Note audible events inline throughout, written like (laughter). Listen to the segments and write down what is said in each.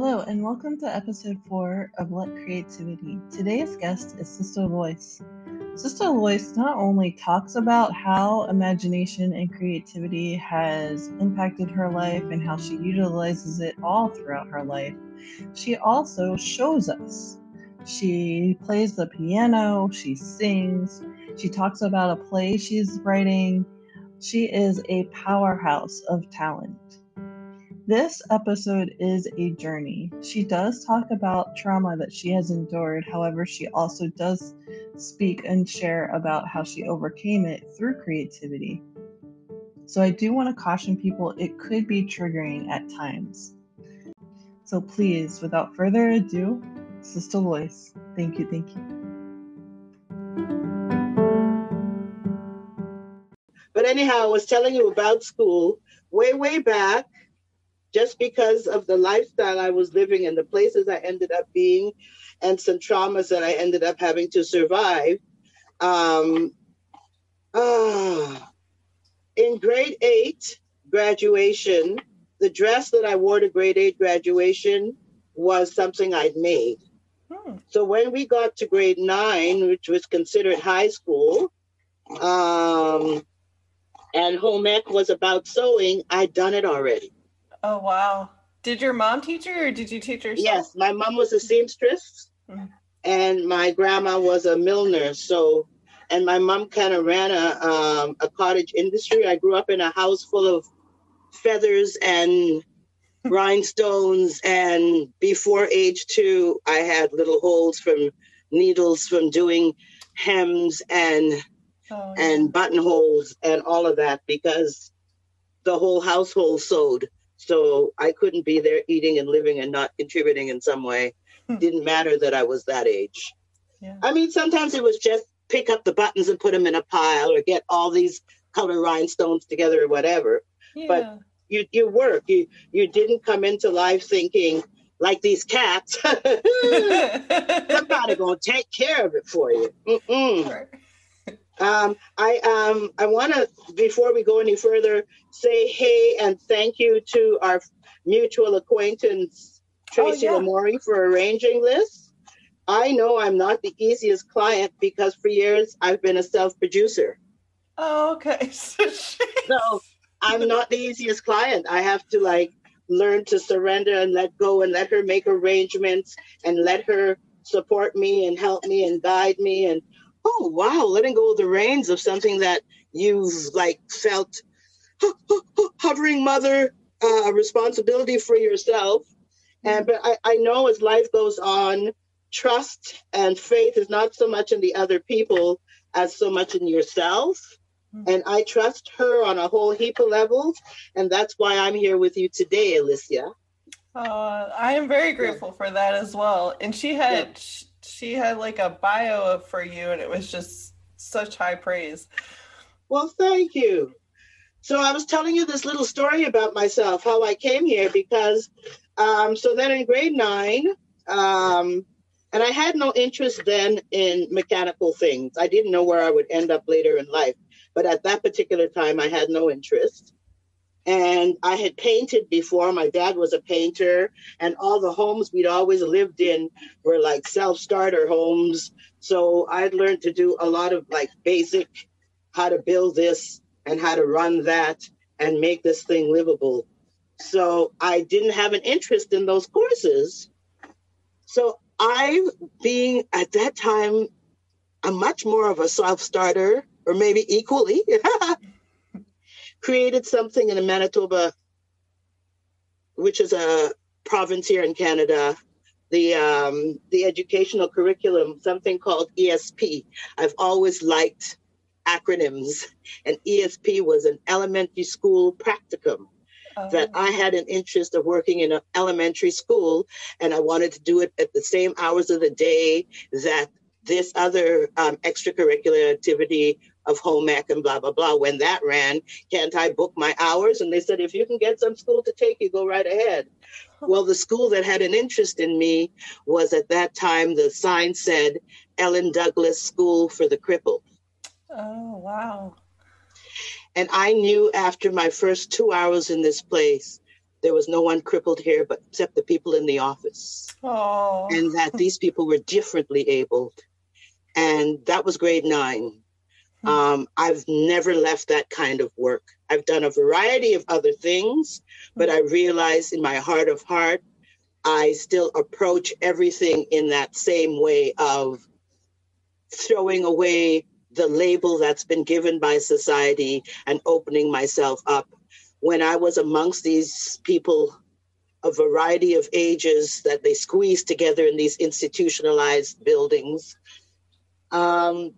Hello, and welcome to episode four of Let Creativity. Today's guest is Sistah Lois. Sistah Lois not only talks about how imagination and creativity has impacted her life and how she utilizes it all throughout her life, she also shows us. She plays the piano, she sings, she talks about a play she's writing. She is a powerhouse of talent. This episode is a journey. She does talk about trauma that she has endured. However, she also does speak and share about how she overcame it through creativity. So, I do want to caution people it could be triggering at times. So, please, without further ado, Sistah Lois, thank you, thank you. But anyhow, I was telling you about school way, way back just because of the lifestyle I was living and the places I ended up being and some traumas that I ended up having to survive. Um, uh, in grade eight graduation, the dress that I wore to grade eight graduation was something I'd made. Hmm. So when we got to grade nine, which was considered high school, um, and home ec was about sewing, I'd done it already. Oh wow! Did your mom teach you, or did you teach yourself? Yes, my mom was a seamstress, mm-hmm. and my grandma was a milliner. So, and my mom kind of ran a um, a cottage industry. I grew up in a house full of feathers and (laughs) rhinestones, and before age two, I had little holes from needles from doing hems and oh, yeah. and buttonholes and all of that because the whole household sewed. So I couldn't be there eating and living and not contributing in some way. Hmm. Didn't matter that I was that age. Yeah. I mean, sometimes it was just pick up the buttons and put them in a pile or get all these color rhinestones together or whatever. Yeah. But you you work. You you didn't come into life thinking like these cats. (laughs) (laughs) Somebody gonna take care of it for you. Mm-mm. Um, I um, I want to before we go any further say hey and thank you to our mutual acquaintance Tracy oh, yeah. for arranging this. I know I'm not the easiest client because for years I've been a self producer. Oh, okay. (laughs) so I'm not the easiest client. I have to like learn to surrender and let go and let her make arrangements and let her support me and help me and guide me and oh wow, letting go of the reins of something that you've like felt hovering mother uh, responsibility for yourself. And but I, I know as life goes on, trust and faith is not so much in the other people as so much in yourself. Mm-hmm. And I trust her on a whole heap of levels. And that's why I'm here with you today, Alicia. Uh, I am very grateful yeah. for that as well. And she had yeah she had like a bio for you and it was just such high praise. Well, thank you. So I was telling you this little story about myself, how I came here, because um, so then in grade nine, um, and I had no interest then in mechanical things. I didn't know where I would end up later in life, but at that particular time, I had no interest. And I had painted before. My dad was a painter, and all the homes we'd always lived in were like self starter homes. So I'd learned to do a lot of like basic how to build this and how to run that and make this thing livable. So I didn't have an interest in those courses. So I, being at that time, a much more of a self starter, or maybe equally, (laughs) created something in Manitoba, which is a province here in Canada, the um, the educational curriculum, something called ESP. I've always liked acronyms, and ESP was an elementary school practicum. That I had an interest of working in an elementary school, and I wanted to do it at the same hours of the day that this other um, extracurricular activity of home ec and blah blah blah. When that ran, can't I book my hours? And they said, if you can get some school to take you, go right ahead. Well, the school that had an interest in me was at that time the sign said Ellen Douglas School for the Crippled. Oh wow! And I knew after my first two hours in this place there was no one crippled here but except the people in the office. Oh. And that these people were differently abled. And that was grade nine. Hmm. Um, I've never left that kind of work. I've done a variety of other things, but I realize in my heart of heart, I still approach everything in that same way of throwing away the label that's been given by society and opening myself up. When I was amongst these people, a variety of ages that they squeeze together in these institutionalized buildings, um,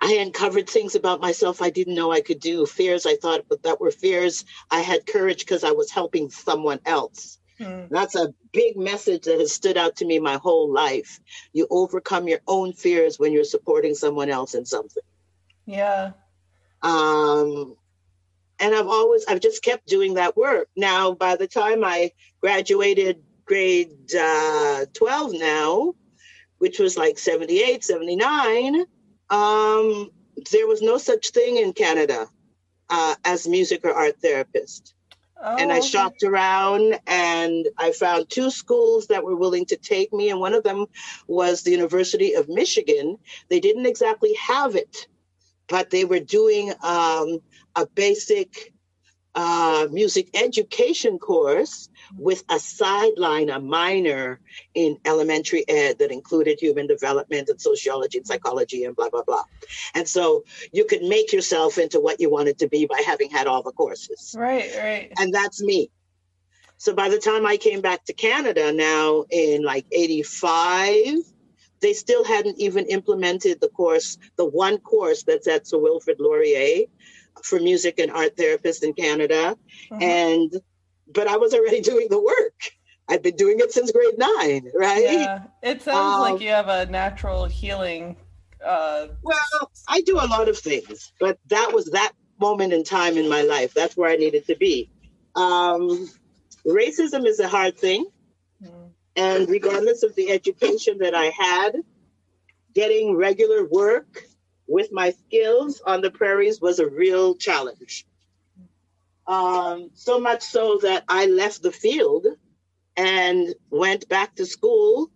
I uncovered things about myself I didn't know I could do. Fears I thought, but that were fears. I had courage because I was helping someone else. Mm. That's a big message that has stood out to me my whole life. You overcome your own fears when you're supporting someone else in something. Yeah. Um, and I've always, I've just kept doing that work. Now, by the time I graduated grade uh, 12 now, which was like 78, 79, um, there was no such thing in Canada uh, as music or art therapist. Oh, and I okay. shopped around and I found two schools that were willing to take me. And one of them was the University of Michigan. They didn't exactly have it, but they were doing um, a basic uh, music education course with a sideline, a minor in elementary ed that included human development and sociology and psychology and blah, blah, blah. And so you could make yourself into what you wanted to be by having had all the courses. Right, right. And that's me. So by the time I came back to Canada now in like 85, they still hadn't even implemented the course, the one course that's at Sir Wilfrid Laurier for music and art therapists in Canada. Mm-hmm. And but I was already (laughs) doing the work. I've been doing it since grade nine, right? Yeah, it sounds um, like you have a natural healing. Uh... Well, I do a lot of things, but that was that moment in time in my life. That's where I needed to be. Um, racism is a hard thing. Mm. And regardless of the education that I had, getting regular work with my skills on the prairies was a real challenge. Um, so much so that I left the field and went back to school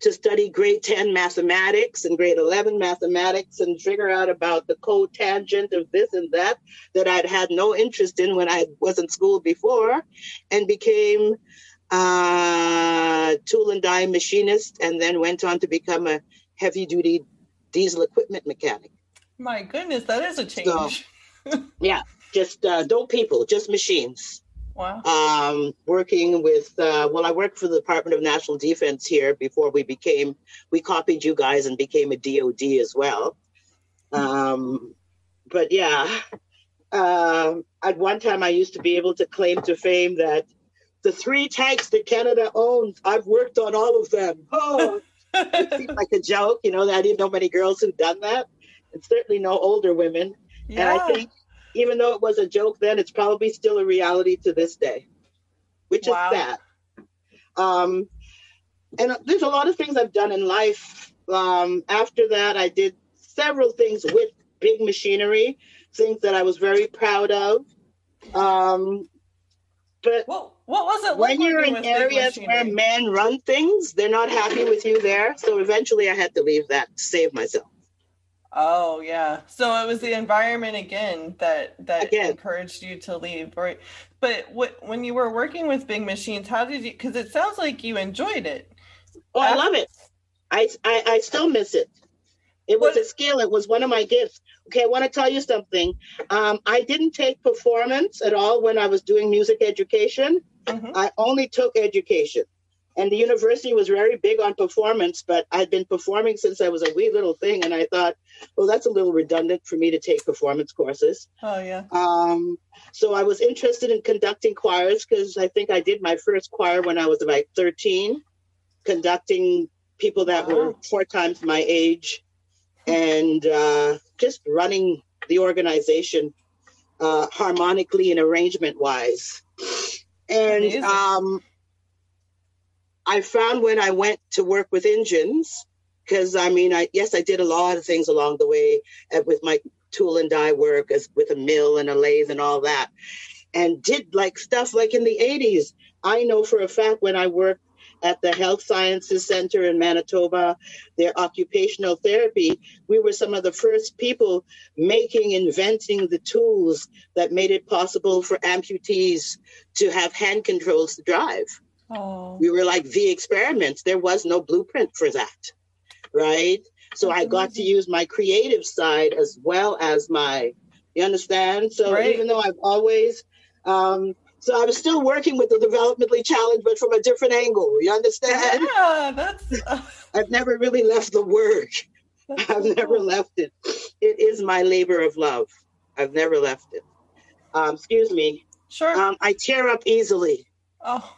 to study grade 10 mathematics and grade 11 mathematics and figure out about the cotangent of this and that that I'd had no interest in when I was in school before and became a tool and die machinist and then went on to become a heavy duty diesel equipment mechanic. My goodness, that is a change. So, (laughs) yeah just uh, no people, just machines. Wow. Um, working with, uh, well, I worked for the Department of National Defense here before we became, we copied you guys and became a DOD as well. Um, but yeah, uh, at one time I used to be able to claim to fame that the three tanks that Canada owns, I've worked on all of them. (laughs) Oh, (laughs) it seemed like a joke, you know, I didn't know many girls who'd done that, and certainly no older women. Yeah. And I think even though it was a joke then, it's probably still a reality to this day, which wow. is sad. Um, and there's a lot of things I've done in life. Um, after that, I did several things with big machinery, things that I was very proud of. Um, but well, what was it like when you're in areas where men run things? They're not happy with you there. So eventually, I had to leave that to save myself. Oh yeah. So it was the environment again that that again. encouraged you to leave, right? But what when you were working with big machines, how did you? Because it sounds like you enjoyed it. Oh, I love it. I, I I still miss it. It was what? a skill. It was one of my gifts. Okay, I want to tell you something. Um, I didn't take performance at all when I was doing music education. Mm-hmm. I only took education. And the university was very big on performance, but I'd been performing since I was a wee little thing. And I thought, well, that's a little redundant for me to take performance courses. Oh, yeah. Um, so I was interested in conducting choirs because I think I did my first choir when I was about 13, conducting people that wow. were four times my age and uh, just running the organization uh, harmonically and arrangement wise. And um, I found when I went to work with engines, because I mean, I yes, I did a lot of things along the way uh, with my tool and die work as with a mill and a lathe and all that. and did like stuff like in the 80s. I know for a fact when I worked at the Health Sciences Center in Manitoba, their occupational therapy, we were some of the first people making, inventing the tools that made it possible for amputees to have hand controls to drive. Oh. We were like the experiments. There was no blueprint for that, right? So That's I got amazing. to use my creative side as well as my, you understand? So right. even though I've always um, so I was still working with the developmentally challenged, but from a different angle. You understand? Yeah, that's. Uh... I've never really left the work. That's I've never left it. It is my labor of love. I've never left it. Um, excuse me. Sure. Um, I tear up easily. Oh.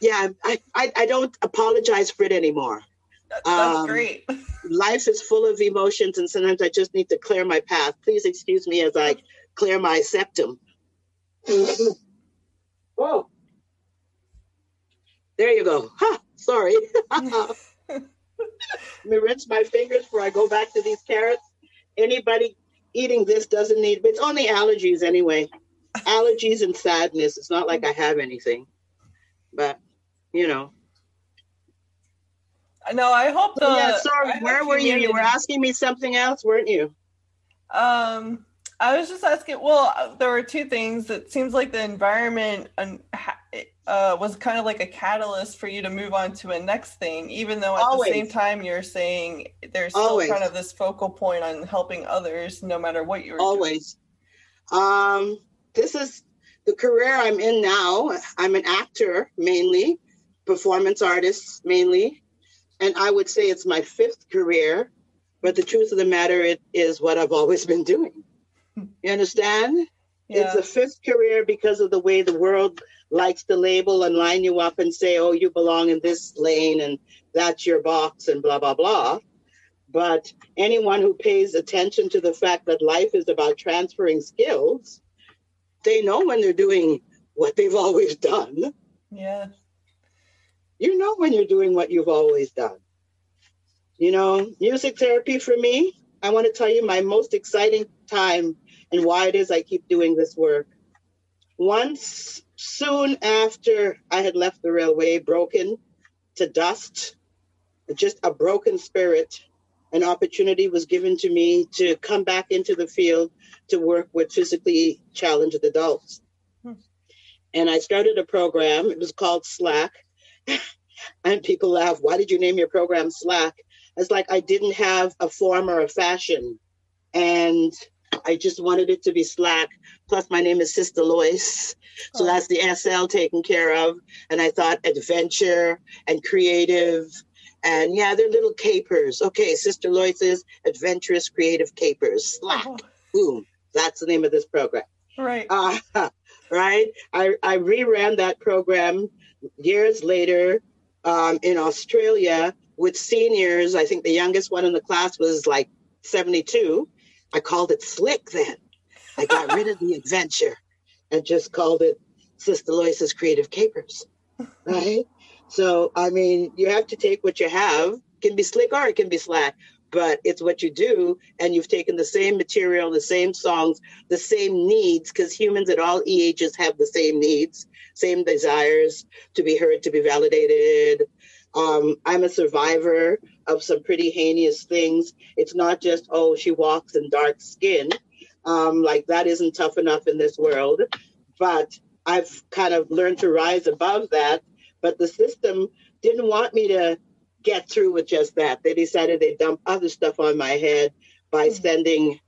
Yeah, I, I, I don't apologize for it anymore. That's um, great. life is full of emotions, and sometimes I just need to clear my path. Please excuse me as I clear my septum. (laughs) Whoa. There you go. Ha, sorry. (laughs) Let me rinse my fingers before I go back to these carrots. Anybody eating this doesn't need, but it's only allergies anyway. Allergies and sadness. It's not like I have anything, but you know. No, I hope the. yeah, sorry. Where were you? You were asking me something else, weren't you? Um, I was just asking. Well, uh, there were two things. It seems like the environment uh, was kind of like a catalyst for you to move on to a next thing, even though at Always. the same time you're saying there's still Always. kind of this focal point on helping others, no matter what you're Always. Doing. Um, this is the career I'm in now. I'm an actor mainly, performance artist mainly, and I would say it's my fifth career. But the truth of the matter, it is what I've always been doing. You understand? Yeah. It's a fifth career because of the way the world likes to label and line you up and say, oh, you belong in this lane and that's your box and blah, blah, blah. But anyone who pays attention to the fact that life is about transferring skills, they know when they're doing what they've always done. Yeah. You know when you're doing what you've always done. You know, music therapy for me, I want to tell you my most exciting time and why it is I keep doing this work. Once, soon after I had left the railway, broken to dust, just a broken spirit, an opportunity was given to me to come back into the field to work with physically challenged adults. And I started a program, it was called Slack. (laughs) and people laugh, why did you name your program Slack? It's like I didn't have a form or a fashion. And I just wanted it to be slack. Plus, my name is Sistah Lois. So oh. that's the SL taken care of. And I thought adventure and creative. And yeah, they're little capers. Okay, Sistah Lois's adventurous creative capers. Slack. Oh. Boom. That's the name of this program. Right. Uh, (laughs) right. I, I reran that program years later um, in Australia with seniors. I think the youngest one in the class was like 72. I called it Slick then. I got rid of the (laughs) adventure and just called it Sistah Lois's Creative Capers. Right? So, I mean, you have to take what you have. It can be slick or it can be slack, but it's what you do. And you've taken the same material, the same songs, the same needs, because humans at all ages have the same needs, same desires to be heard, to be validated, um, I'm a survivor of some pretty heinous things. It's not just, oh, she walks in dark skin. Um, like that isn't tough enough in this world. But I've kind of learned to rise above that. But the system didn't want me to get through with just that. They decided they'd dump other stuff on my head by mm-hmm. sending,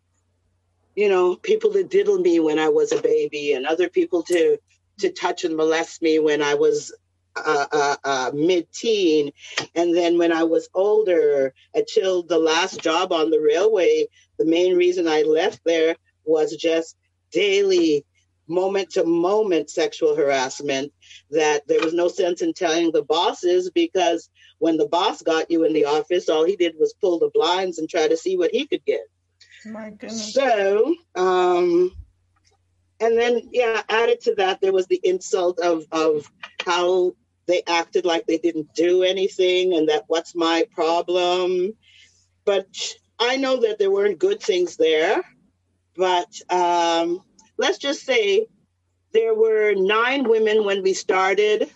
you know, people to diddle me when I was a baby and other people to to touch and molest me when I was uh, uh, uh, mid-teen, and then when I was older, until the last job on the railway, the main reason I left there was just daily, moment-to-moment sexual harassment. That there was no sense in telling the bosses because when the boss got you in the office, all he did was pull the blinds and try to see what he could get. My goodness. So, um, and then yeah, added to that, there was the insult of of how they acted like they didn't do anything and that what's my problem. But I know that there weren't good things there. But um, let's just say there were nine women when we started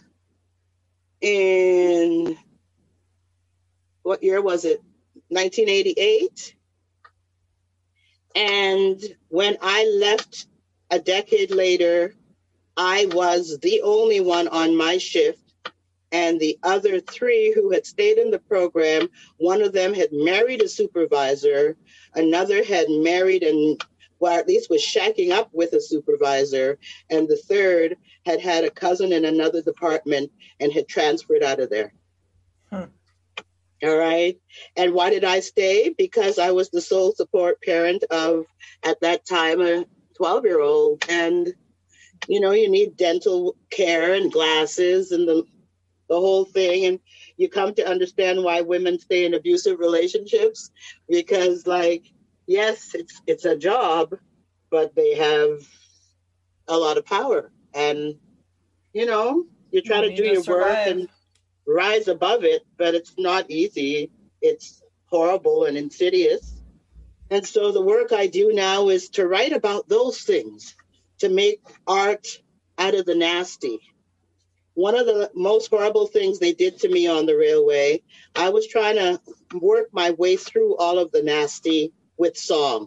in what year was it? 1988. And when I left a decade later, I was the only one on my shift. And the other three who had stayed in the program, one of them had married a supervisor, another had married and, well, at least was shacking up with a supervisor, and the third had had a cousin in another department and had transferred out of there. Huh. All right. And why did I stay? Because I was the sole support parent of, at that time, a 12 year old. And, you know, you need dental care and glasses and the, the whole thing. And you come to understand why women stay in abusive relationships because, like, yes, it's, it's a job, but they have a lot of power. And, you know, you try you to do to your survive. work and rise above it, but it's not easy. It's horrible and insidious. And so the work I do now is to write about those things, to make art out of the nasty. One of the most horrible things they did to me on the railway, I was trying to work my way through all of the nasty with song.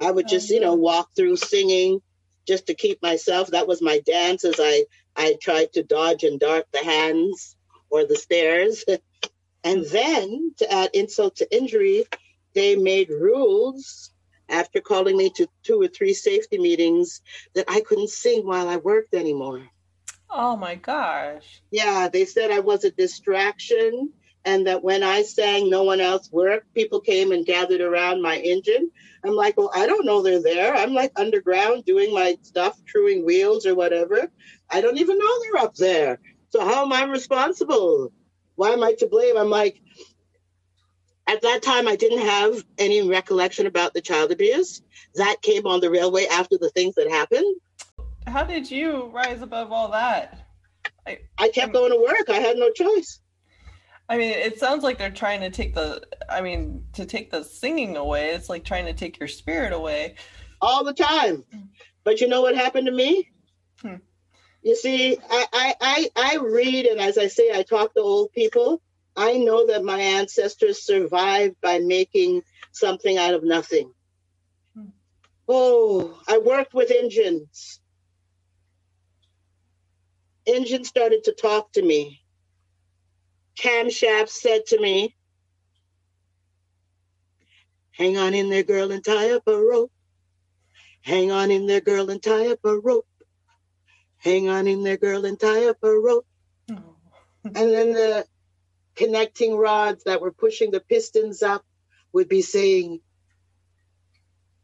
I would just, you know, uh-huh. walk through singing just to keep myself. That was my dance as I I tried to dodge and dart the hands or the stairs. (laughs) and then to add insult to injury, they made rules after calling me to two or three safety meetings that I couldn't sing while I worked anymore. Oh my gosh. Yeah, they said I was a distraction and that when I sang, no one else worked. People came and gathered around my engine. I'm like, well, I don't know they're there. I'm like underground doing my stuff, truing wheels or whatever. I don't even know they're up there. So how am I responsible? Why am I to blame? I'm like, at that time, I didn't have any recollection about the child abuse. That came on the railway after the things that happened. How did you rise above all that? I, I kept I'm, going to work. I had no choice. I mean, it sounds like they're trying to take the, I mean, to take the singing away. It's like trying to take your spirit away. All the time. But you know what happened to me? Hmm. You see, I, I, I, I read, and as I say, I talk to old people. I know that my ancestors survived by making something out of nothing. Hmm. Oh, I worked with engines. Engines started to talk to me. Camshaft said to me, Hang on in there, girl, and tie up a rope. Hang on in there, girl, and tie up a rope. Hang on in there, girl, and tie up a rope. Oh. and then the connecting rods that were pushing the pistons up would be saying,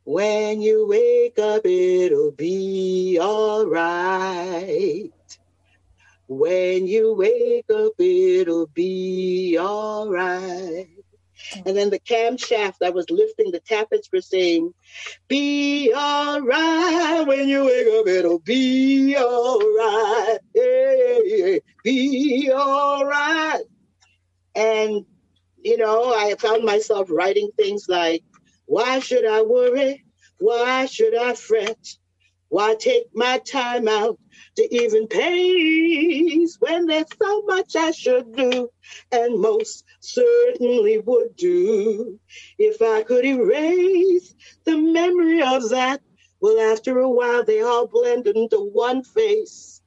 When you wake up, it'll be all right. When you wake up, it'll be all right. And then the camshaft that was lifting the tappets were saying, Be all right when you wake up, it'll be all right. Hey, be all right. And, you know, I found myself writing things like, Why should I worry? Why should I fret? Why take my time out to even pace when there's so much I should do and most certainly would do if I could erase the memory of that. Well, after a while, they all blend into one face.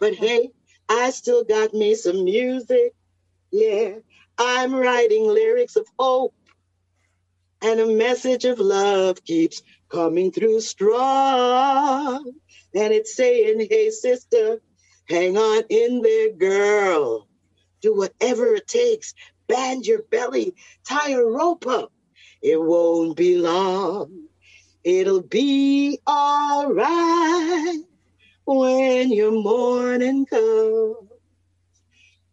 But hey, I still got me some music. Yeah, I'm writing lyrics of hope and a message of love keeps coming through strong. And it's saying, hey, sister, hang on in there, girl. Do whatever it takes. Band your belly, tie a rope up. It won't be long. It'll be all right when your morning comes.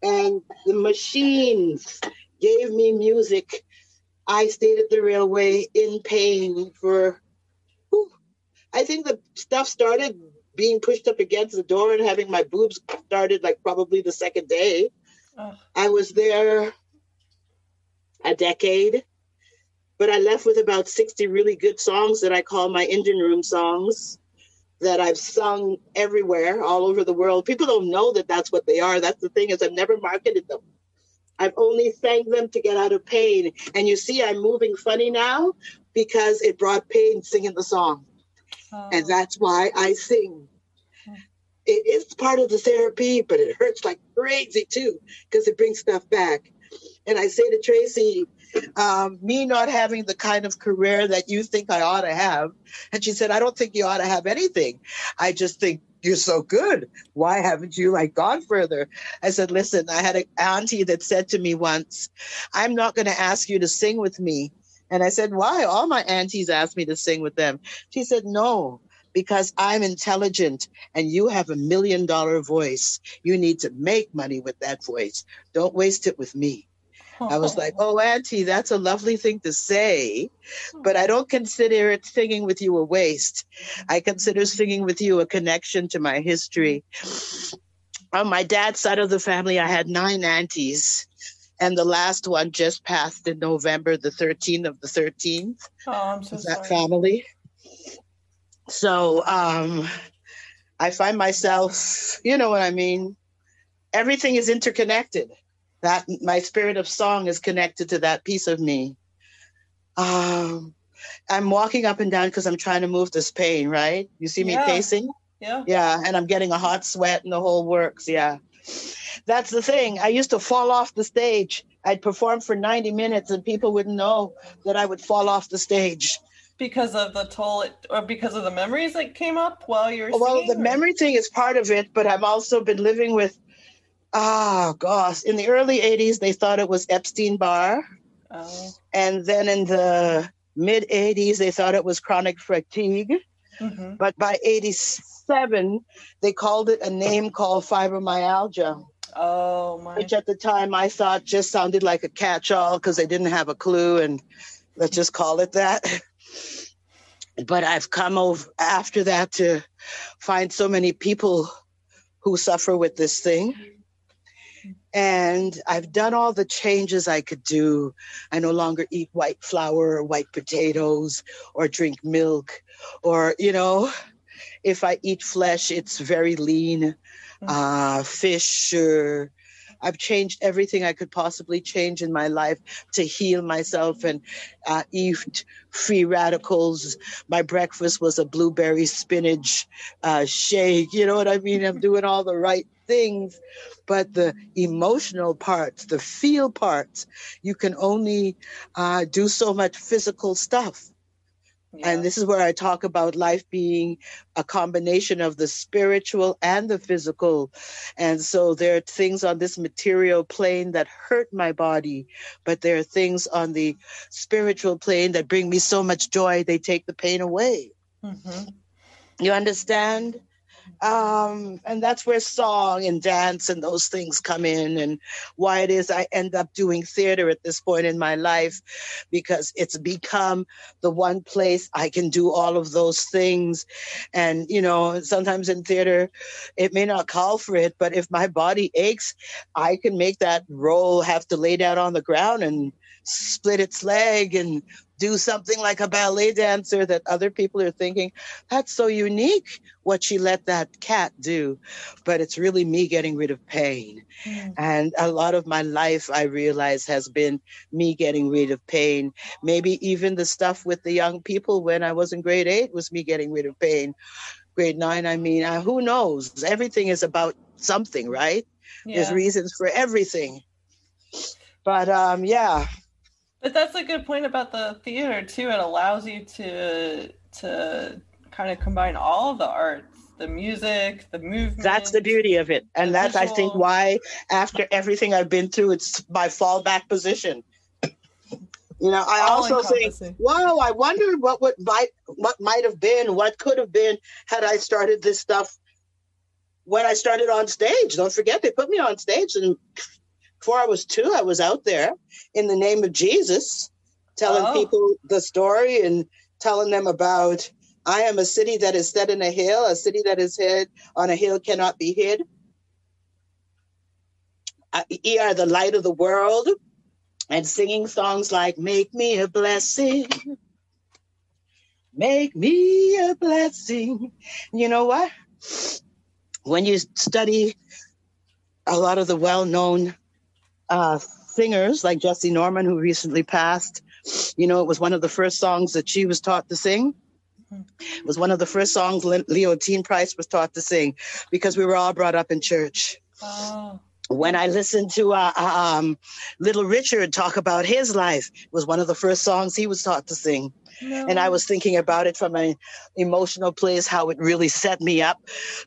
And the machines gave me music. I stayed at the railway in pain for I think the stuff started being pushed up against the door and having my boobs started like probably the second day. Oh. I was there a decade, but I left with about 60 really good songs that I call my engine room songs that I've sung everywhere, all over the world. People don't know that that's what they are. That's the thing is I've never marketed them. I've only sang them to get out of pain. And you see, I'm moving funny now because it brought pain singing the song. Oh. And that's why I sing. Oh. It is part of the therapy, but it hurts like crazy too because it brings stuff back. And I say to Tracy, um, me not having the kind of career that you think I ought to have. And she said, I don't think you ought to have anything. I just think you're so good. Why haven't you like gone further? I said, listen, I had an auntie that said to me once, I'm not going to ask you to sing with me. And I said, why? All my aunties asked me to sing with them. She said, no, because I'm intelligent and you have a million dollar voice. You need to make money with that voice. Don't waste it with me. I was like, oh, Auntie, that's a lovely thing to say, but I don't consider it singing with you a waste. I consider singing with you a connection to my history. On my dad's side of the family, I had nine aunties, and the last one just passed in November, the 13th of the 13th. Oh, I'm so that family. So um, I find myself, you know what I mean? Everything is interconnected that my spirit of song is connected to that piece of me. Um, I'm walking up and down because I'm trying to move this pain, right? You see me yeah. pacing? Yeah. Yeah. And I'm getting a hot sweat and the whole works. Yeah. That's the thing. I used to fall off the stage. I'd perform for 90 minutes and people wouldn't know that I would fall off the stage. Because of the toll, it, or because of the memories that came up while you're Well, singing, the or? memory thing is part of it, but I've also been living with Oh gosh, in the early 80s, they thought it was Epstein Barr. Oh. And then in the mid 80s, they thought it was chronic fatigue. Mm-hmm. But by 87, they called it a name called fibromyalgia. Oh, my. Which at the time I thought just sounded like a catch all because they didn't have a clue. And let's just call it that. (laughs) But I've come over after that to find so many people who suffer with this thing and I've done all the changes I could do. I no longer eat white flour or white potatoes or drink milk or, you know, if I eat flesh, it's very lean. Uh, fish or I've changed everything I could possibly change in my life to heal myself and uh, eat free radicals. My breakfast was a blueberry spinach uh, shake. You know what I mean? I'm doing all the right things, but the emotional parts, the feel parts, you can only uh, do so much physical stuff. Yeah. And this is where I talk about life being a combination of the spiritual and the physical. And so there are things on this material plane that hurt my body, but there are things on the spiritual plane that bring me so much joy, they take the pain away. Mm-hmm. You understand? Um, and that's where song and dance and those things come in, and why it is I end up doing theater at this point in my life because it's become the one place I can do all of those things. And, you know, sometimes in theater, it may not call for it, but if my body aches, I can make that role have to lay down on the ground and split its leg and do something like a ballet dancer that other people are thinking, that's so unique what she let that cat do. But it's really me getting rid of pain. Mm. And a lot of my life, I realize, has been me getting rid of pain. Maybe even the stuff with the young people when I was in grade eight was me getting rid of pain. Grade nine, I mean, uh, who knows? Everything is about something, right? Yeah. There's reasons for everything. But um, yeah, but that's a good point about the theater too. It allows you to to kind of combine all the arts, the music, the movement. That's the beauty of it. And that's visual. I think why after everything I've been through, it's my fallback position. You know, I all also think, wow, I wonder what would might what might have been, what could have been had I started this stuff when I started on stage. Don't forget they put me on stage and before I was two, I was out there in the name of Jesus, telling oh. people the story and telling them about I am a city that is set in a hill, a city that is hid on a hill cannot be hid. ye are the light of the world, and singing songs like "Make Me a Blessing." make me a blessing. You know what? When you study a lot of the well known uh, singers like Jessye Norman, who recently passed, you know, it was one of the first songs that she was taught to sing. It was one of the first songs Leontyne Price was taught to sing because we were all brought up in church. Oh. When I listened to uh, uh, um, Little Richard talk about his life, it was one of the first songs he was taught to sing. No. And I was thinking about it from an emotional place, how it really set me up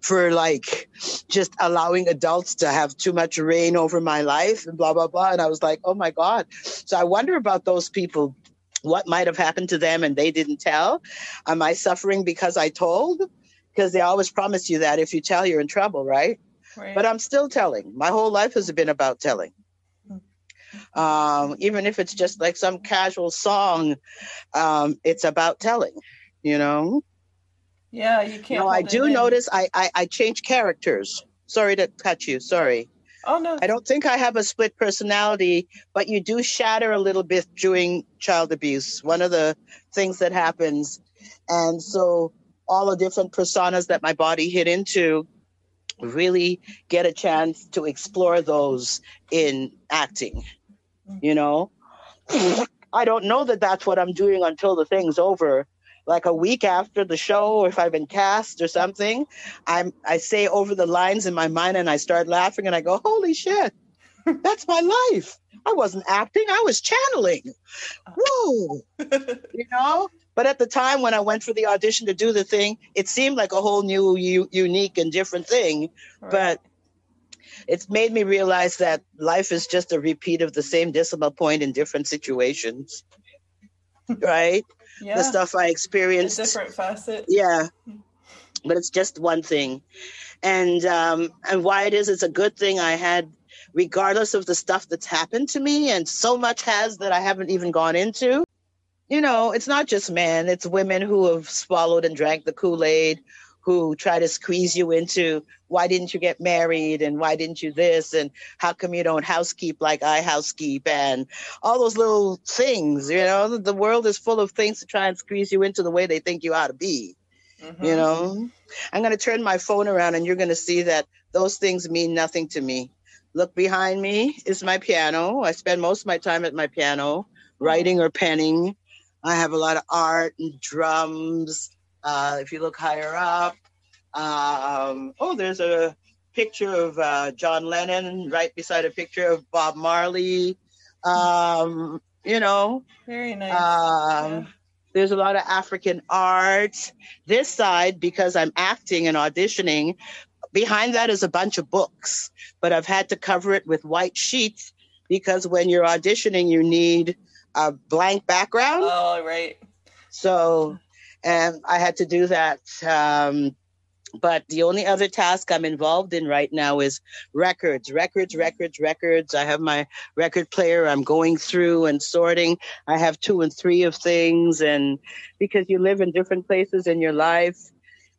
for like just allowing adults to have too much reign over my life and blah, blah, blah. And I was like, oh my God. So I wonder about those people. What might have happened to them and they didn't tell? Am I suffering because I told? Because they always promise you that if you tell, you're in trouble, right? right. But I'm still telling. My whole life has been about telling um, even if it's just like some casual song um, it's about telling you know? Yeah you can't no i do notice I, I i change characters. Sorry to cut you sorry. Oh no. I don't think i have a split personality but you do shatter a little bit during child abuse one of the things that happens. And so all the different personas that my body hit into really get a chance to explore those in acting Mm. you know? I don't know that that's what i'm doing until the thing's over. Like a week after the show or if i've been cast or something i'm i say over the lines in my mind and i start laughing and i go holy shit that's my life. I wasn't acting i was channeling. Whoa. (laughs) You know? But at the time when i went for the audition to do the thing it seemed like a whole new u- unique and different thing. Right. but it's made me realize that life is just a repeat of the same decimal point in different situations. right? Yeah. The stuff I experienced. A different facet. Yeah. But it's just one thing. And um and why it is it's a good thing I had regardless of the stuff that's happened to me and so much has that I haven't even gone into. You know, it's not just men, it's women who have swallowed and drank the Kool-Aid, who try to squeeze you into why didn't you get married and why didn't you this and how come you don't housekeep like I housekeep and all those little things, you know, the world is full of things to try and squeeze you into the way they think you ought to be. Mm-hmm. You know, I'm going to turn my phone around and you're going to see that those things mean nothing to me. Look behind me is my piano. I spend most of my time at my piano, writing or penning. I have a lot of art and drums uh, if you look higher up, um, oh, there's a picture of uh, John Lennon right beside a picture of Bob Marley. Um, you know, very nice. Um, yeah. There's a lot of African art. This side, because I'm acting and auditioning, behind that is a bunch of books, but I've had to cover it with white sheets because when you're auditioning, you need a blank background. Oh, right. So and I had to do that. Um, but the only other task I'm involved in right now is records, records, records, records. I have my record player. I'm going through and sorting. I have two and three of things. And because you live in different places in your life,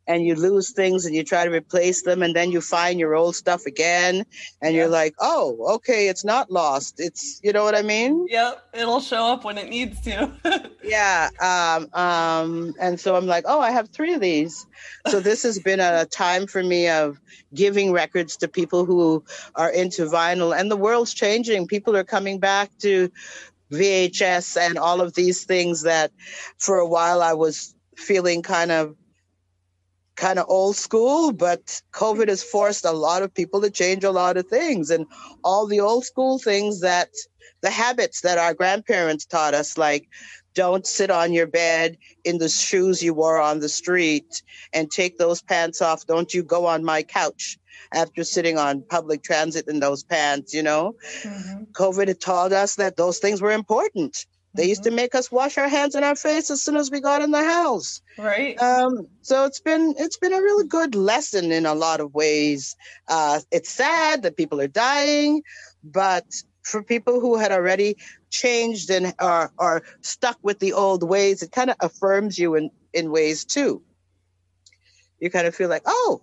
and you lose things and you try to replace them and then you find your old stuff again and yeah. you're like oh okay it's not lost. It's you know what i mean? Yep it'll show up when it needs to. (laughs) Yeah um um and so i'm like oh i have three of these. So this has been a time for me of giving records to people who are into vinyl and the world's changing. People are coming back to vhs and all of these things that for a while i was feeling kind of kind of old school, but COVID has forced a lot of people to change a lot of things and all the old school things that the habits that our grandparents taught us, like don't sit on your bed in the shoes you wore on the street and take those pants off. Don't you go on my couch after sitting on public transit in those pants, you know? Mm-hmm. COVID had taught us that those things were important. They used to mm-hmm. make us wash our hands and our face as soon as we got in the house. Right. Um, so it's been it's been a really good lesson in a lot of ways. Uh, it's sad that people are dying, but for people who had already changed and are are stuck with the old ways, it kind of affirms you in in ways too. You kind of feel like, oh,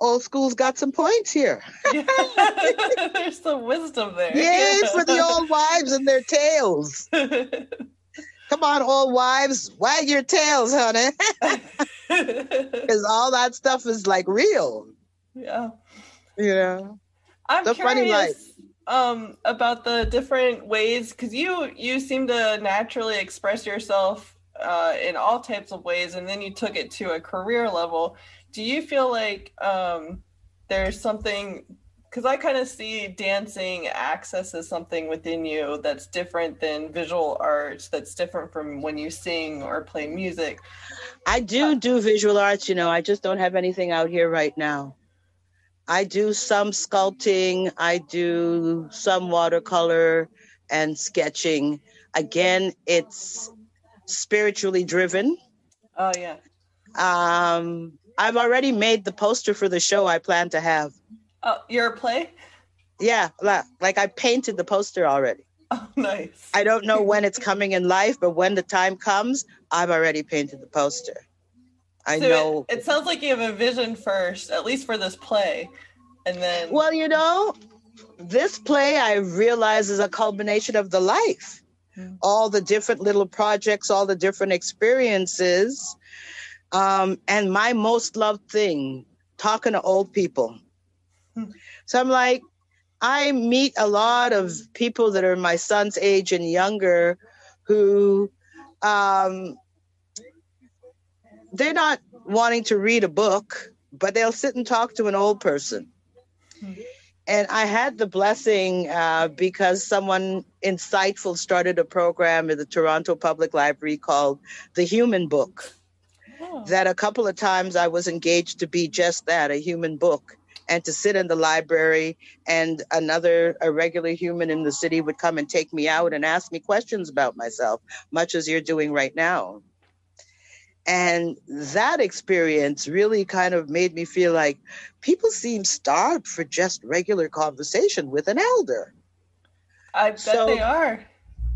old school's got some points here. (laughs) There's some wisdom there. Yay for the (laughs) old wives and their tails. Come on, old wives, wag your tails, honey. (laughs) Because all that stuff is like real. Yeah. You know. I'm the curious um, about the different ways because you you seem to naturally express yourself uh, in all types of ways, and then you took it to a career level. Do you feel like um, there's something because I kind of see dancing access as something within you that's different than visual arts, that's different from when you sing or play music. I do uh, do visual arts, you know, I just don't have anything out here right now. I do some sculpting, I do some watercolor and sketching. Again, it's spiritually driven. Oh, yeah. Um, I've already made the poster for the show I plan to have. Oh, your play? Yeah, like I painted the poster already. (laughs) Oh, nice. I don't know when it's coming in life, but when the time comes, I've already painted the poster. I so know. It, it sounds like you have a vision first, at least for this play, and then. Well, you know, this play I realize is a culmination of the life, mm-hmm. all the different little projects, all the different experiences, um, and my most loved thing, talking to old people so I'm like, I meet a lot of people that are my son's age and younger who um, they're not wanting to read a book, but they'll sit and talk to an old person. And I had the blessing uh, because someone insightful started a program at the Toronto Public Library called The Human Book. Oh. That a couple of times I was engaged to be just that a human book and to sit in the library and another a regular human in the city would come and take me out and ask me questions about myself much as you're doing right now. And that experience really kind of made me feel like people seem starved for just regular conversation with an elder. I bet so, they are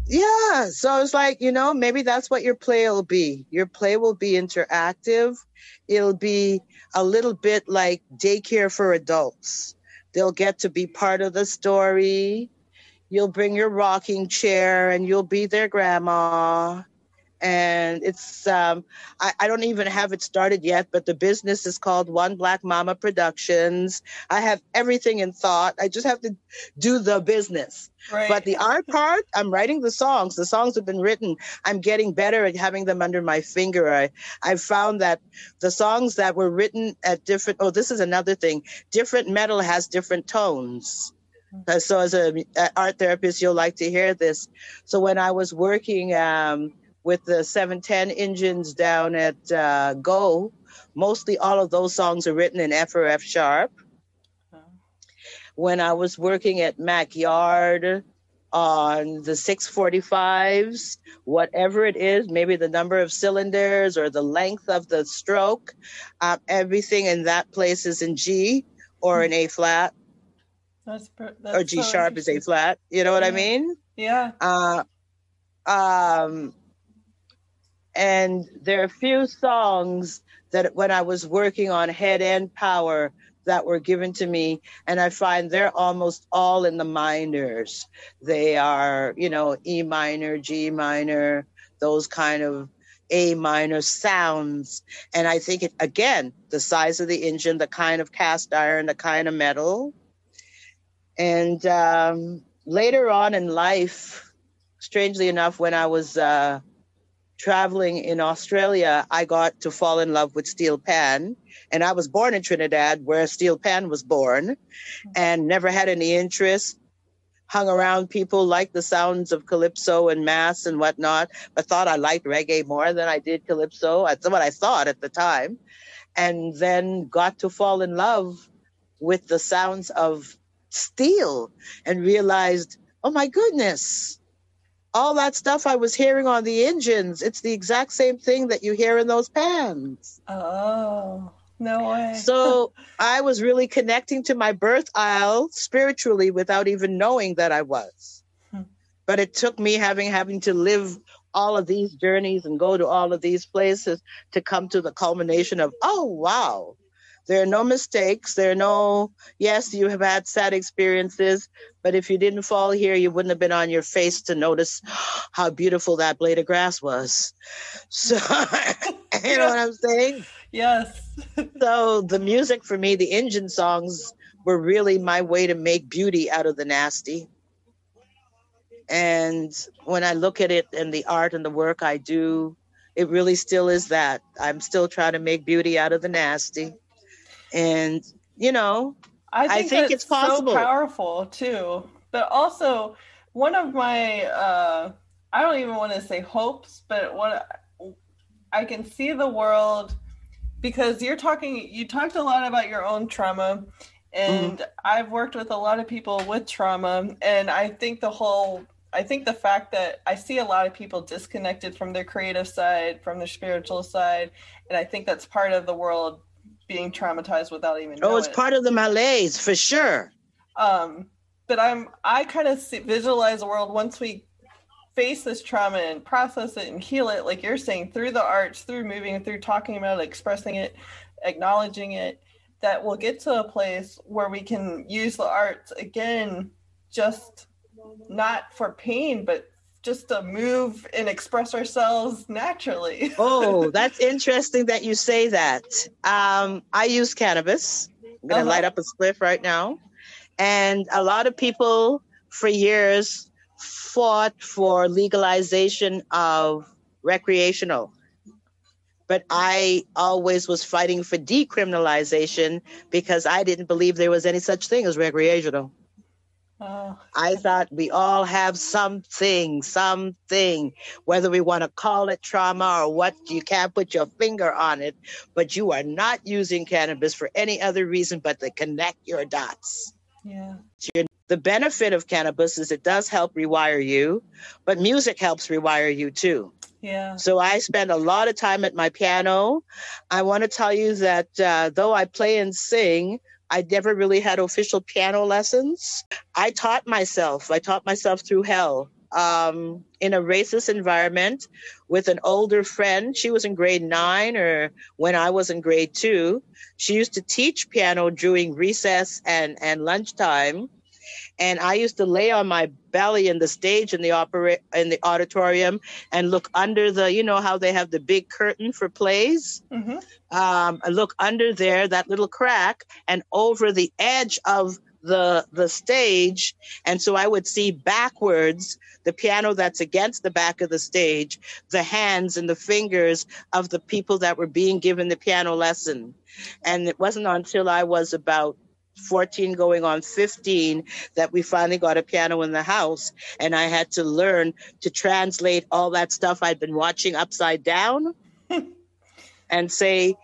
yeah so it's like you know maybe that's what your play will be your play will be interactive it'll be a little bit like daycare for adults. They'll get to be part of the story. You'll bring your rocking chair and you'll be their grandma. And it's, um, I, I don't even have it started yet, but the business is called One Black Mama Productions. I have everything in thought. I just have to do the business. Right. But the art part, I'm writing the songs. The songs have been written. I'm getting better at having them under my finger. I I found that the songs that were written at different oh, this is another thing. Different metal has different tones. Uh, so as a art therapist, you'll like to hear this. So when I was working um, with the 710 engines down at uh, Go, mostly all of those songs are written in F or F sharp when I was working at Mac-Yard on the 645s, whatever it is, maybe the number of cylinders or the length of the stroke, um, everything in that place is in G or in A flat. That's, per- that's or G so sharp is A flat. You know what yeah. I mean? Yeah. Uh, um, and there are a few songs that when I was working on Head End Power that were given to me and i find they're almost all in the minors. They are you know e minor g minor those kind of a minor sounds. And i think it again the size of the engine the kind of cast iron the kind of metal. And um, later on in life strangely enough when i was uh, traveling in australia i got to fall in love with steel pan and I was born in Trinidad, where Steel Pan was born, and never had any interest. Hung around people like the sounds of calypso and mass and whatnot, but thought I liked reggae more than I did calypso. That's what I thought at the time. And then got to fall in love with the sounds of steel and realized, oh my goodness, all that stuff I was hearing on the engines, it's the exact same thing that you hear in those pans. Oh. No way. So (laughs) I was really connecting to my birth isle spiritually without even knowing that I was. Hmm. But it took me having having to live all of these journeys and go to all of these places to come to the culmination of, oh wow, There are no mistakes. There are no, yes, you have had sad experiences, but if you didn't fall here, you wouldn't have been on your face to notice how beautiful that blade of grass was. So, (laughs) you know what I'm saying? Yes. so, the music for me, the engine songs were really my way to make beauty out of the nasty. And when I look at it and the art and the work I do, it really still is that. I'm still trying to make beauty out of the nasty and you know i think, I think it's possible. so powerful too. But also one of my uh i don't even want to say hopes but what i can see the world because you're talking you talked a lot about your own trauma. And mm-hmm. i've worked with a lot of people with trauma. And i think the whole i think the fact that i see a lot of people disconnected from their creative side from their spiritual side. And i think that's part of the world being traumatized without even oh it's it. part of the malaise for sure um but i'm i kind of visualize a world once we face this trauma and process it and heal it like you're saying through the arts through moving through talking about it expressing it acknowledging it that we'll get to a place where we can use the arts again just not for pain but just to move and express ourselves naturally. (laughs) oh, that's interesting that you say that. Um, I use cannabis. I'm going to uh-huh. light up a spliff right now. And a lot of people for years fought for legalization of recreational. But I always was fighting for decriminalization because I didn't believe there was any such thing as recreational. Oh. I thought we all have something, something, whether we want to call it trauma or what, you can't put your finger on it, but you are not using cannabis for any other reason but to connect your dots. Yeah. The benefit of cannabis is it does help rewire you, but music helps rewire you too. Yeah. So I spend a lot of time at my piano. I want to tell you that uh, though I play and sing, I never really had official piano lessons. I taught myself. I taught myself through hell. Um, in a racist environment with an older friend. She was in grade nine, or when I was in grade two. She used to teach piano during recess and, and lunchtime and I used to lay on my belly in the stage in the opera in the auditorium and look under the you know how they have the big curtain for plays. Mm-hmm. Um, I look under there that little crack and over the edge of the the stage and so i would see backwards the piano that's against the back of the stage the hands and the fingers of the people that were being given the piano lesson and it wasn't until i was about 14 going on 15 that we finally got a piano in the house and i had to learn to translate all that stuff i'd been watching upside down (laughs) and say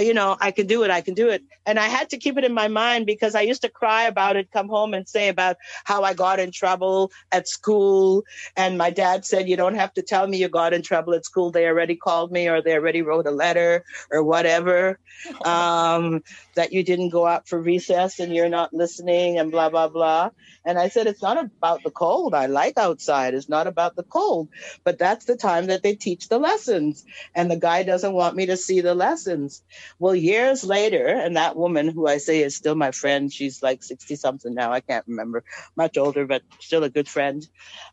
you know, I can do it, I can do it. And I had to keep it in my mind because I used to cry about it, come home and say about how I got in trouble at school. And my dad said, You don't have to tell me you got in trouble at school. They already called me or they already wrote a letter or whatever. (laughs) Um, that you didn't go out for recess and you're not listening and blah, blah, blah. And I said, It's not about the cold. I like outside. It's not about the cold. But that's the time that they teach the lessons. And the guy doesn't want me to see the lessons. Well, years later, and that woman who I say is still my friend, she's like 60 something now, I can't remember, much older, but still a good friend,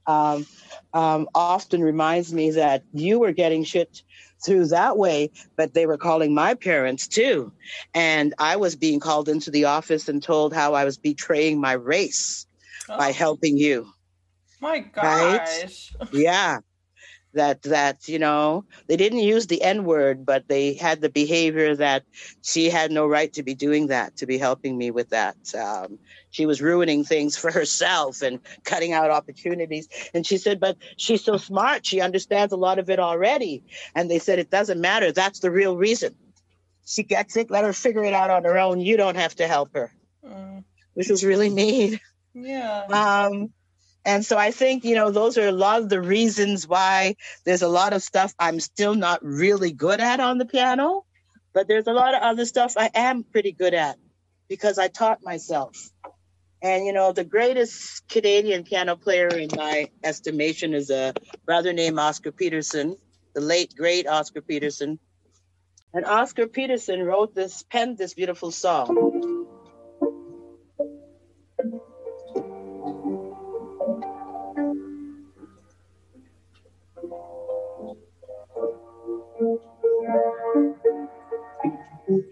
um, um, often reminds me that you were getting shit through that way, but they were calling my parents too. And I was being called into the office and told how I was betraying my race oh. by helping you. My gosh. Right? (laughs) yeah that that you know they didn't use the n word but they had the behavior that she had no right to be doing that to be helping me with that. Um, she was ruining things (laughs) for herself and cutting out opportunities. And she said but she's so smart. She understands a lot of it already. And they said it doesn't matter. That's the real reason. She gets it. Let her figure it out on her own. You don't have to help her. Mm. which was really mean. Yeah. Um and so I think, you know, those are a lot of the reasons why there's a lot of stuff I'm still not really good at on the piano, but there's a lot of other stuff I am pretty good at because I taught myself. And, you know, the greatest Canadian piano player in my estimation is a brother named Oscar Peterson, the late, great Oscar Peterson. And Oscar Peterson wrote this, penned this beautiful song. When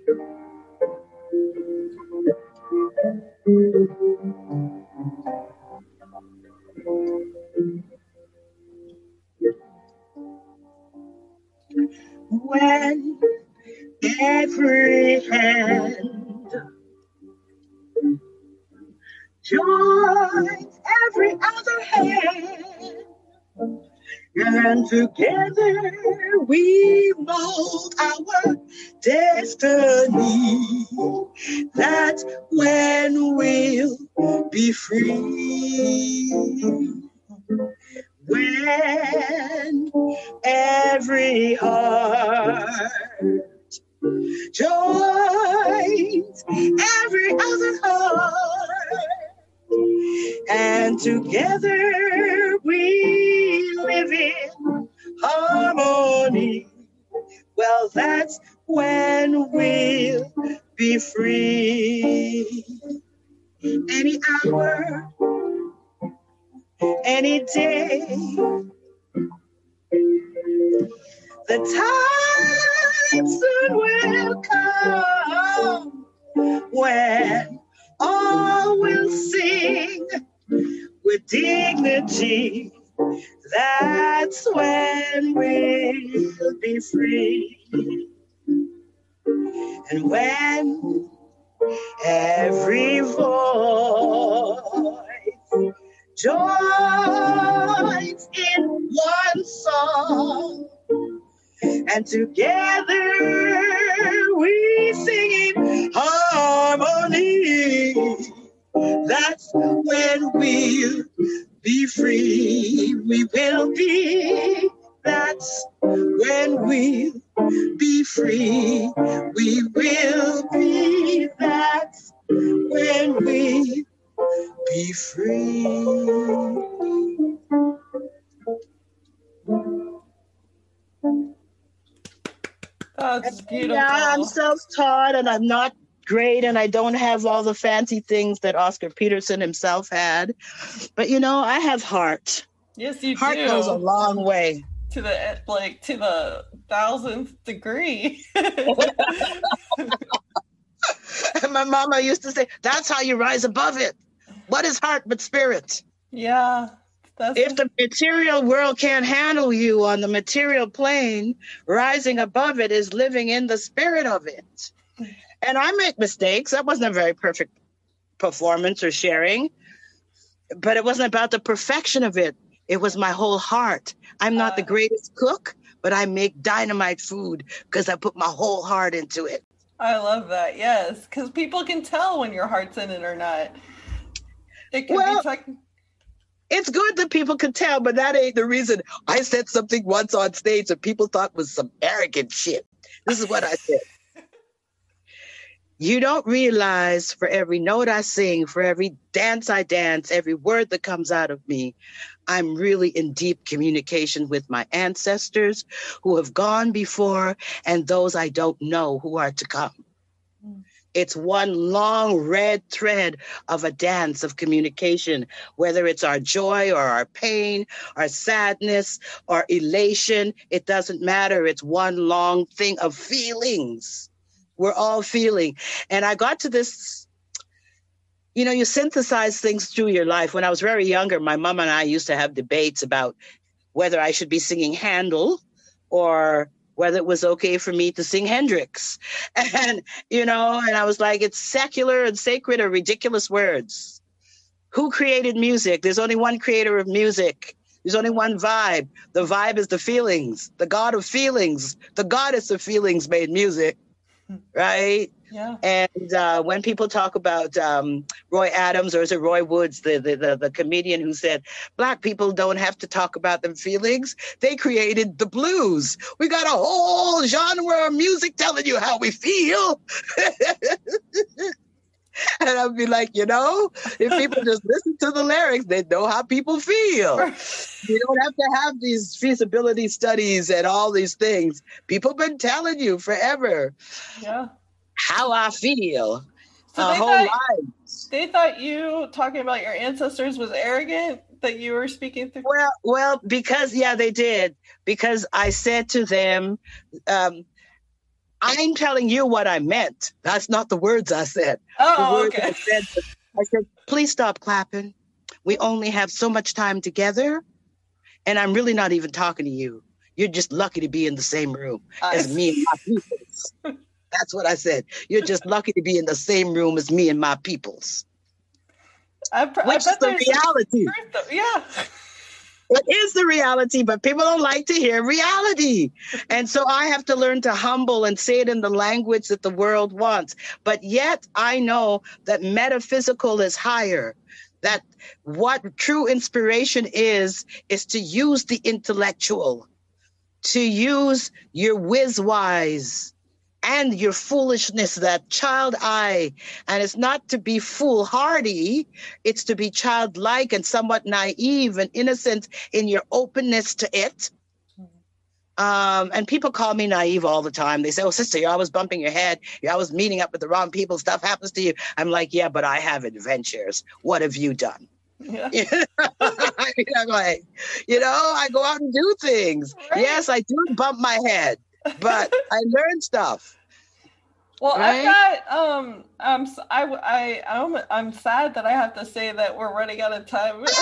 every hand joins every other hand and together we mold our destiny. That's when we'll be free. When every heart joins every other heart, and together great and I don't have all the fancy things that Oscar Peterson himself had. But you know, I have heart. Yes, you do. heart do. goes a long way. To the like to the thousandth degree. and (laughs) my mama used to say, that's how you rise above it. What is heart but spirit? Yeah. That's if the material world can't handle you on the material plane, rising above it is living in the spirit of it. And I make mistakes. That wasn't a very perfect performance or sharing, but it wasn't about the perfection of it. It was my whole heart. I'm not the uh. greatest cook, but I make dynamite food because I put my whole heart into it. I love that. Yes, because people can tell when your heart's in it or not. It can Well, be tech- It's good that people can tell, but that ain't the reason. I said something once on stage that people thought was some arrogant shit. This is what I said. You don't realize for every note I sing, for every dance I dance, every word that comes out of me, I'm really in deep communication with my ancestors who have gone before and those I don't know who are to come. Mm. It's one long red thread of a dance of communication, whether it's our joy or our pain, our sadness or elation. It doesn't matter. It's one long thing of feelings. We're all feeling. And I got to this, you know, you synthesize things through your life. When I was very younger, my mom and I used to have debates about whether I should be singing Handel or whether it was okay for me to sing Hendrix. (laughs) And, you know, and I was like, it's secular and sacred are ridiculous words. Who created music? There's only one creator of music. There's only one vibe. The vibe is the feelings. The God of feelings, the goddess of feelings made music, right? yeah. And uh, when people talk about um, Roy Adams or is it Roy Woods, the, the the the comedian who said black people don't have to talk about their feelings, they created the blues. We got a whole genre of music telling you how we feel. (laughs) (laughs) and I'd be like, you know, if people just listen to the lyrics, they know how people feel. you don't have to have these feasibility studies and all these things. People been telling you forever. Yeah. How I feel. So they thought, they thought you talking about your ancestors was arrogant that you were speaking through. Well, well, because yeah, they did. Because I said to them, um, I'm telling you what I meant. That's not the words I said. Oh, okay. I said, I said, please stop clapping. We only have so much time together. And I'm really not even talking to you. You're just lucky to be in the same room I as me and my peoples. That's what I said. You're just lucky to be in the same room as me and my peoples. I, Which is the reality. Yeah. It is the reality, but people don't like to hear reality. And so I have to learn to humble and say it in the language that the world wants. But yet I know that metaphysical is higher. That what true inspiration is, is to use the intellectual, to use your whiz wise, and your foolishness, that child eye. And it's not to be foolhardy, it's to be childlike and somewhat naive and innocent in your openness to it. Um, and people call me naive all the time. They say, Oh, sister, you're always bumping your head. You're always meeting up with the wrong people. Stuff happens to you. I'm like, Yeah, but I have adventures. What have you done? Yeah. (laughs) (laughs) I'm like, you know, I go out and do things. Right. Yes, I do bump my head but I learned stuff. Well, right? I've got um um I I I'm I'm sad that I have to say that we're running out of time. (laughs)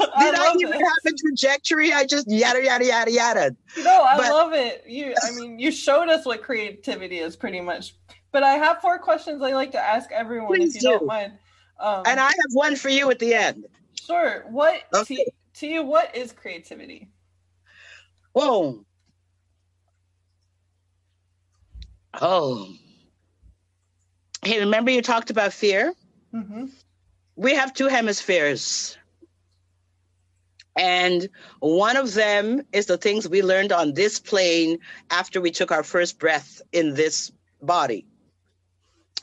Did I, I even have a trajectory? I just yada yada yada yada. No, I but, love it. You I mean you showed us what creativity is pretty much. But I have four questions I like to ask everyone if you do. not mind. Um, and I have one for you at the end. Sure. What okay. to, to you what is creativity? Whoa. Oh. Hey, remember you talked about fear? Mm-hmm. We have two hemispheres. And one of them is the things we learned on this plane after we took our first breath in this body.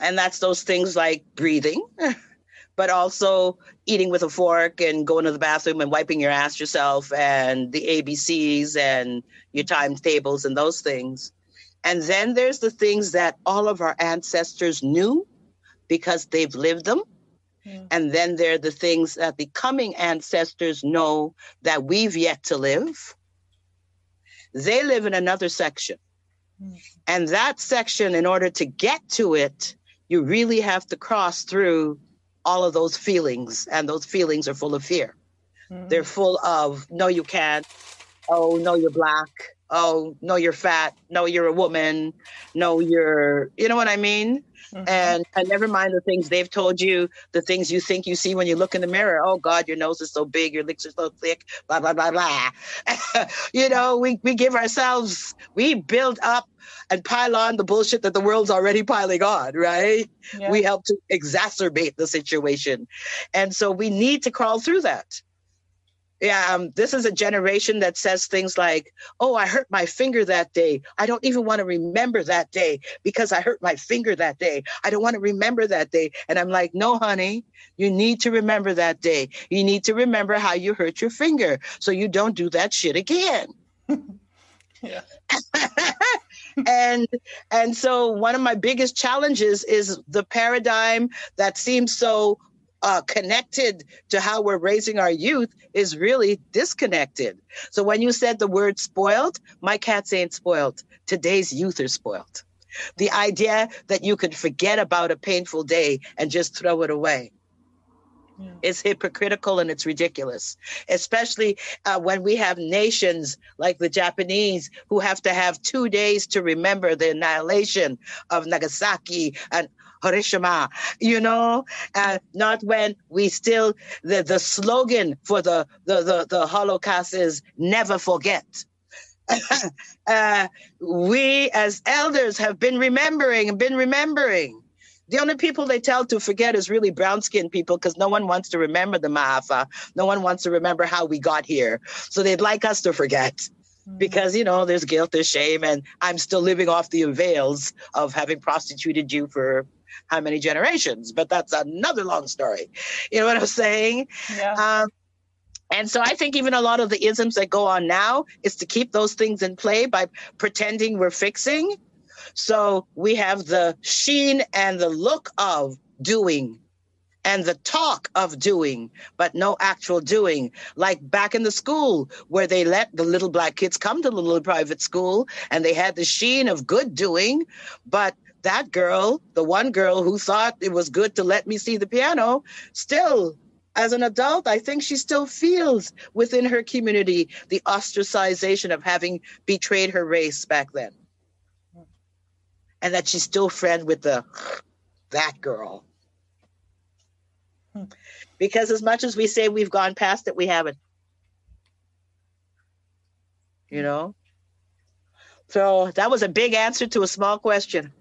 And that's those things like breathing, (laughs) but also eating with a fork and going to the bathroom and wiping your ass yourself and the ABCs and your timetables and those things. And then there's the things that all of our ancestors knew because they've lived them. Mm. And then there are the things that the coming ancestors know that we've yet to live. They live in another section. Mm. And that section, in order to get to it, you really have to cross through all of those feelings. And those feelings are full of fear. Mm. They're full of, no, you can't. Oh, no, you're black oh no you're fat no you're a woman no you're you know what i mean mm-hmm. and and never mind the things they've told you the things you think you see when you look in the mirror oh god your nose is so big your lips are so thick blah blah blah blah (laughs) you know we we give ourselves we build up and pile on the bullshit that the world's already piling on, right? Yeah. We help to exacerbate the situation. And so we need to crawl through that yeah, um, this is a generation that says things like, "Oh, I hurt my finger that day. I don't even want to remember that day because I hurt my finger that day. I don't want to remember that day." And I'm like, "No, honey, you need to remember that day. You need to remember how you hurt your finger so you don't do that shit again." (laughs) yeah. (laughs) and and so one of my biggest challenges is the paradigm that seems so uh, connected to how we're raising our youth is really disconnected. So when you said the word spoiled, my cats ain't spoiled. Today's youth are spoiled. The idea that you could forget about a painful day and just throw it away. Yeah. It's hypocritical and it's ridiculous, especially uh, when we have nations like the Japanese who have to have two days to remember the annihilation of Nagasaki and Hiroshima, you know, and not when we still, the, the slogan for the, the, the, the Holocaust is never forget. (laughs) uh, we as elders have been remembering and been remembering. The only people they tell to forget is really brown skinned people because no one wants to remember the Ma'afa. No one wants to remember how we got here. So they'd like us to forget mm-hmm. because, you know, there's guilt, there's shame, and I'm still living off the avails of having prostituted you for how many generations, but that's another long story. You know what I'm saying? Yeah. Um, and so I think even a lot of the isms that go on now is to keep those things in play by pretending we're fixing. So we have the sheen and the look of doing and the talk of doing, but no actual doing. Like back in the school where they let the little black kids come to the little private school and they had the sheen of good doing, but that girl, the one girl who thought it was good to let me see the piano, still as an adult, I think she still feels within her community the ostracization of having betrayed her race back then. And that she's still friend with the that girl. Because as much as we say we've gone past it, we haven't. You know? So that was a big answer to a small question.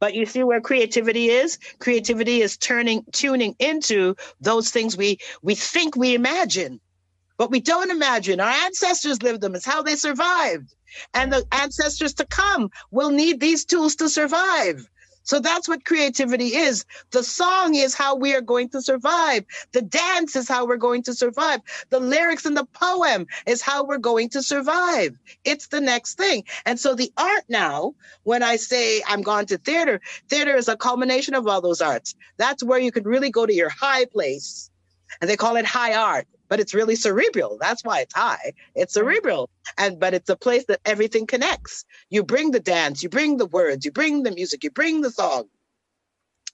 But you see where creativity is? Creativity is turning, tuning into those things we we think we imagine, but we don't imagine. Our ancestors lived them. It's how they survived. And the ancestors to come will need these tools to survive. So that's what creativity is. The song is how we are going to survive. The dance is how we're going to survive. The lyrics and the poem is how we're going to survive. It's the next thing. And so the art now, when I say I'm going to theater, theater is a culmination of all those arts. That's where you could really go to your high place. And they call it high art but it's really cerebral. That's why it's high. It's cerebral. And but it's a place that everything connects. You bring the dance, you bring the words, you bring the music, you bring the song,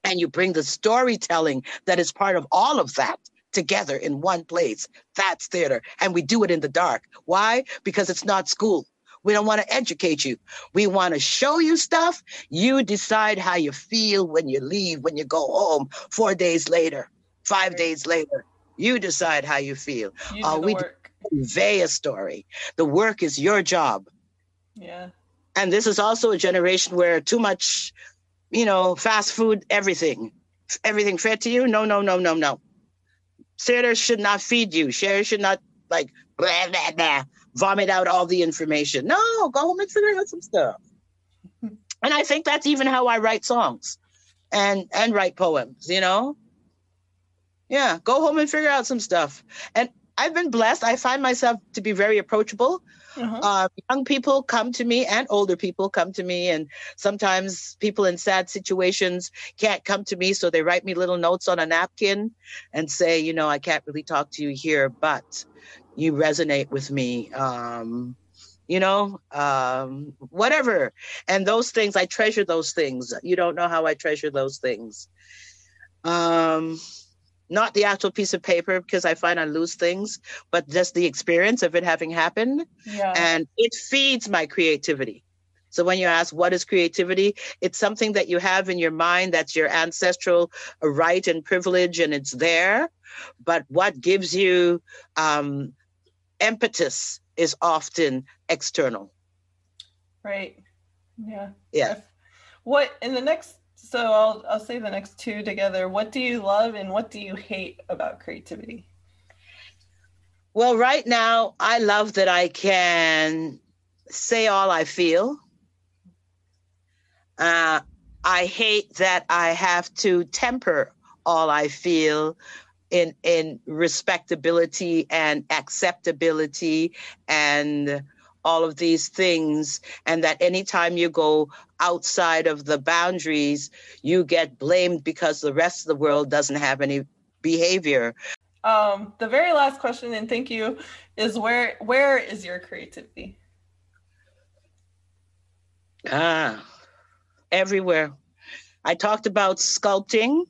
and you bring the storytelling that is part of all of that together in one place. That's theater. And we do it in the dark. Why? Because it's not school. We don't want to educate you. We want to show you stuff. You decide how you feel when you leave, when you go home four days later, five days later you decide how you feel. You uh, we work. convey a story. The work is your job. Yeah. And this is also a generation where too much, you know, fast food, everything, everything fed to you. No, no, no, no, no. Theater should not feed you. Share should not like blah blah blah vomit out all the information. No, go home and figure out some stuff. (laughs) and I think that's even how I write songs and and write poems, you know? Yeah, go home and figure out some stuff. And I've been blessed. I find myself to be very approachable. Uh-huh. Uh, young people come to me and older people come to me. And sometimes people in sad situations can't come to me. So they write me little notes on a napkin and say, you know, I can't really talk to you here, but you resonate with me. Um, you know, um, whatever. And those things, I treasure those things. You don't know how I treasure those things. Um, not the actual piece of paper because I find I lose things, but just the experience of it having happened. Yeah. And it feeds my creativity. So when you ask what is creativity, it's something that you have in your mind that's your ancestral right and privilege, and it's there. But what gives you um, impetus is often external. Right. Yeah. Yeah. What in the next so I'll I'll say the next two together. What do you love and what do you hate about creativity? Well, right now I love that I can say all I feel. Uh, I hate that I have to temper all I feel in in respectability and acceptability and all of these things and that anytime you go outside of the boundaries you get blamed because the rest of the world doesn't have any behavior. Um, the very last question and thank you is where where is your creativity? Ah everywhere. I talked about sculpting.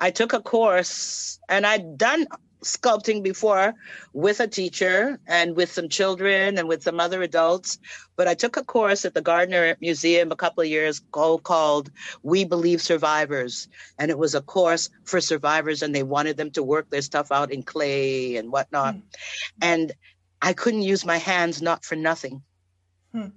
I took a course and i'd done sculpting before with a teacher and with some children and with some other adults. But I took a course at the Gardiner Museum a couple of years ago called We Believe Survivors. And it was a course for survivors, and they wanted them to work their stuff out in clay and whatnot. Mm. And I couldn't use my hands, not for nothing. Hmm.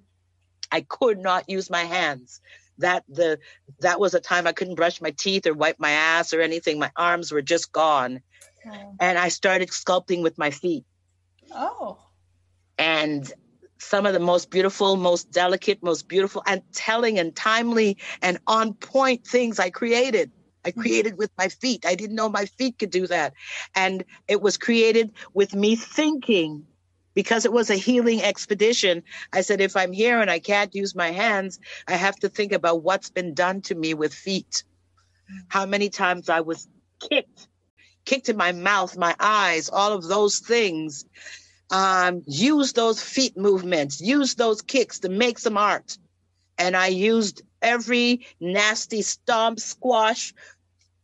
I could not use my hands that the that was a time I couldn't brush my teeth or wipe my ass or anything. My arms were just gone. And I started sculpting with my feet. Oh. And some of the most beautiful, most delicate, most beautiful, and telling and timely and on point things I created. I mm-hmm. created with my feet. I didn't know my feet could do that. And it was created with me thinking because it was a healing expedition. I said, if I'm here and I can't use my hands, I have to think about what's been done to me with feet. How many times I was kicked, kicked in my mouth, my eyes, all of those things um, use those feet movements, use those kicks to make some art. And I used every nasty stomp, squash,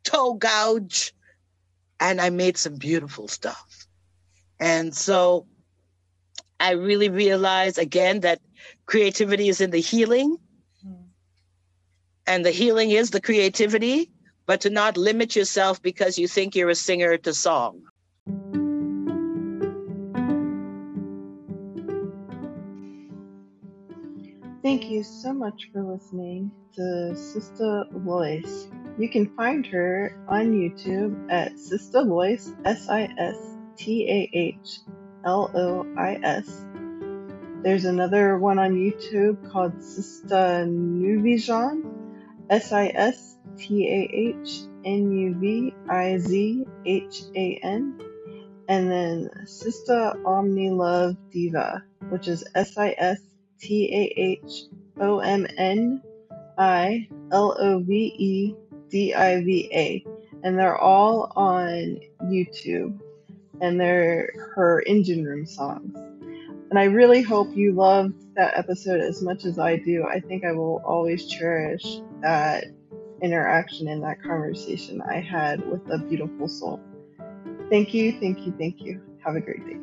toe gouge, and I made some beautiful stuff. And so I really realized again that creativity is in the healing. And the healing is the creativity, but to not limit yourself because you think you're a singer to song. Thank you so much for listening to Sistah Lois. You can find her on YouTube at Sistah Lois, S I S T A H L O I S. There's another one on YouTube called Sistah Nuvizhan, S I S T A H N U V I Z H A N. And then Sistah Omni Love Diva, which is S I S T A H O M N I L O V E D I V A. And they're all on YouTube. And they're her engine room songs. And I really hope you loved that episode as much as I do. I think I will always cherish that interaction and that conversation I had with a beautiful soul. Thank you, thank you, thank you. Have a great day.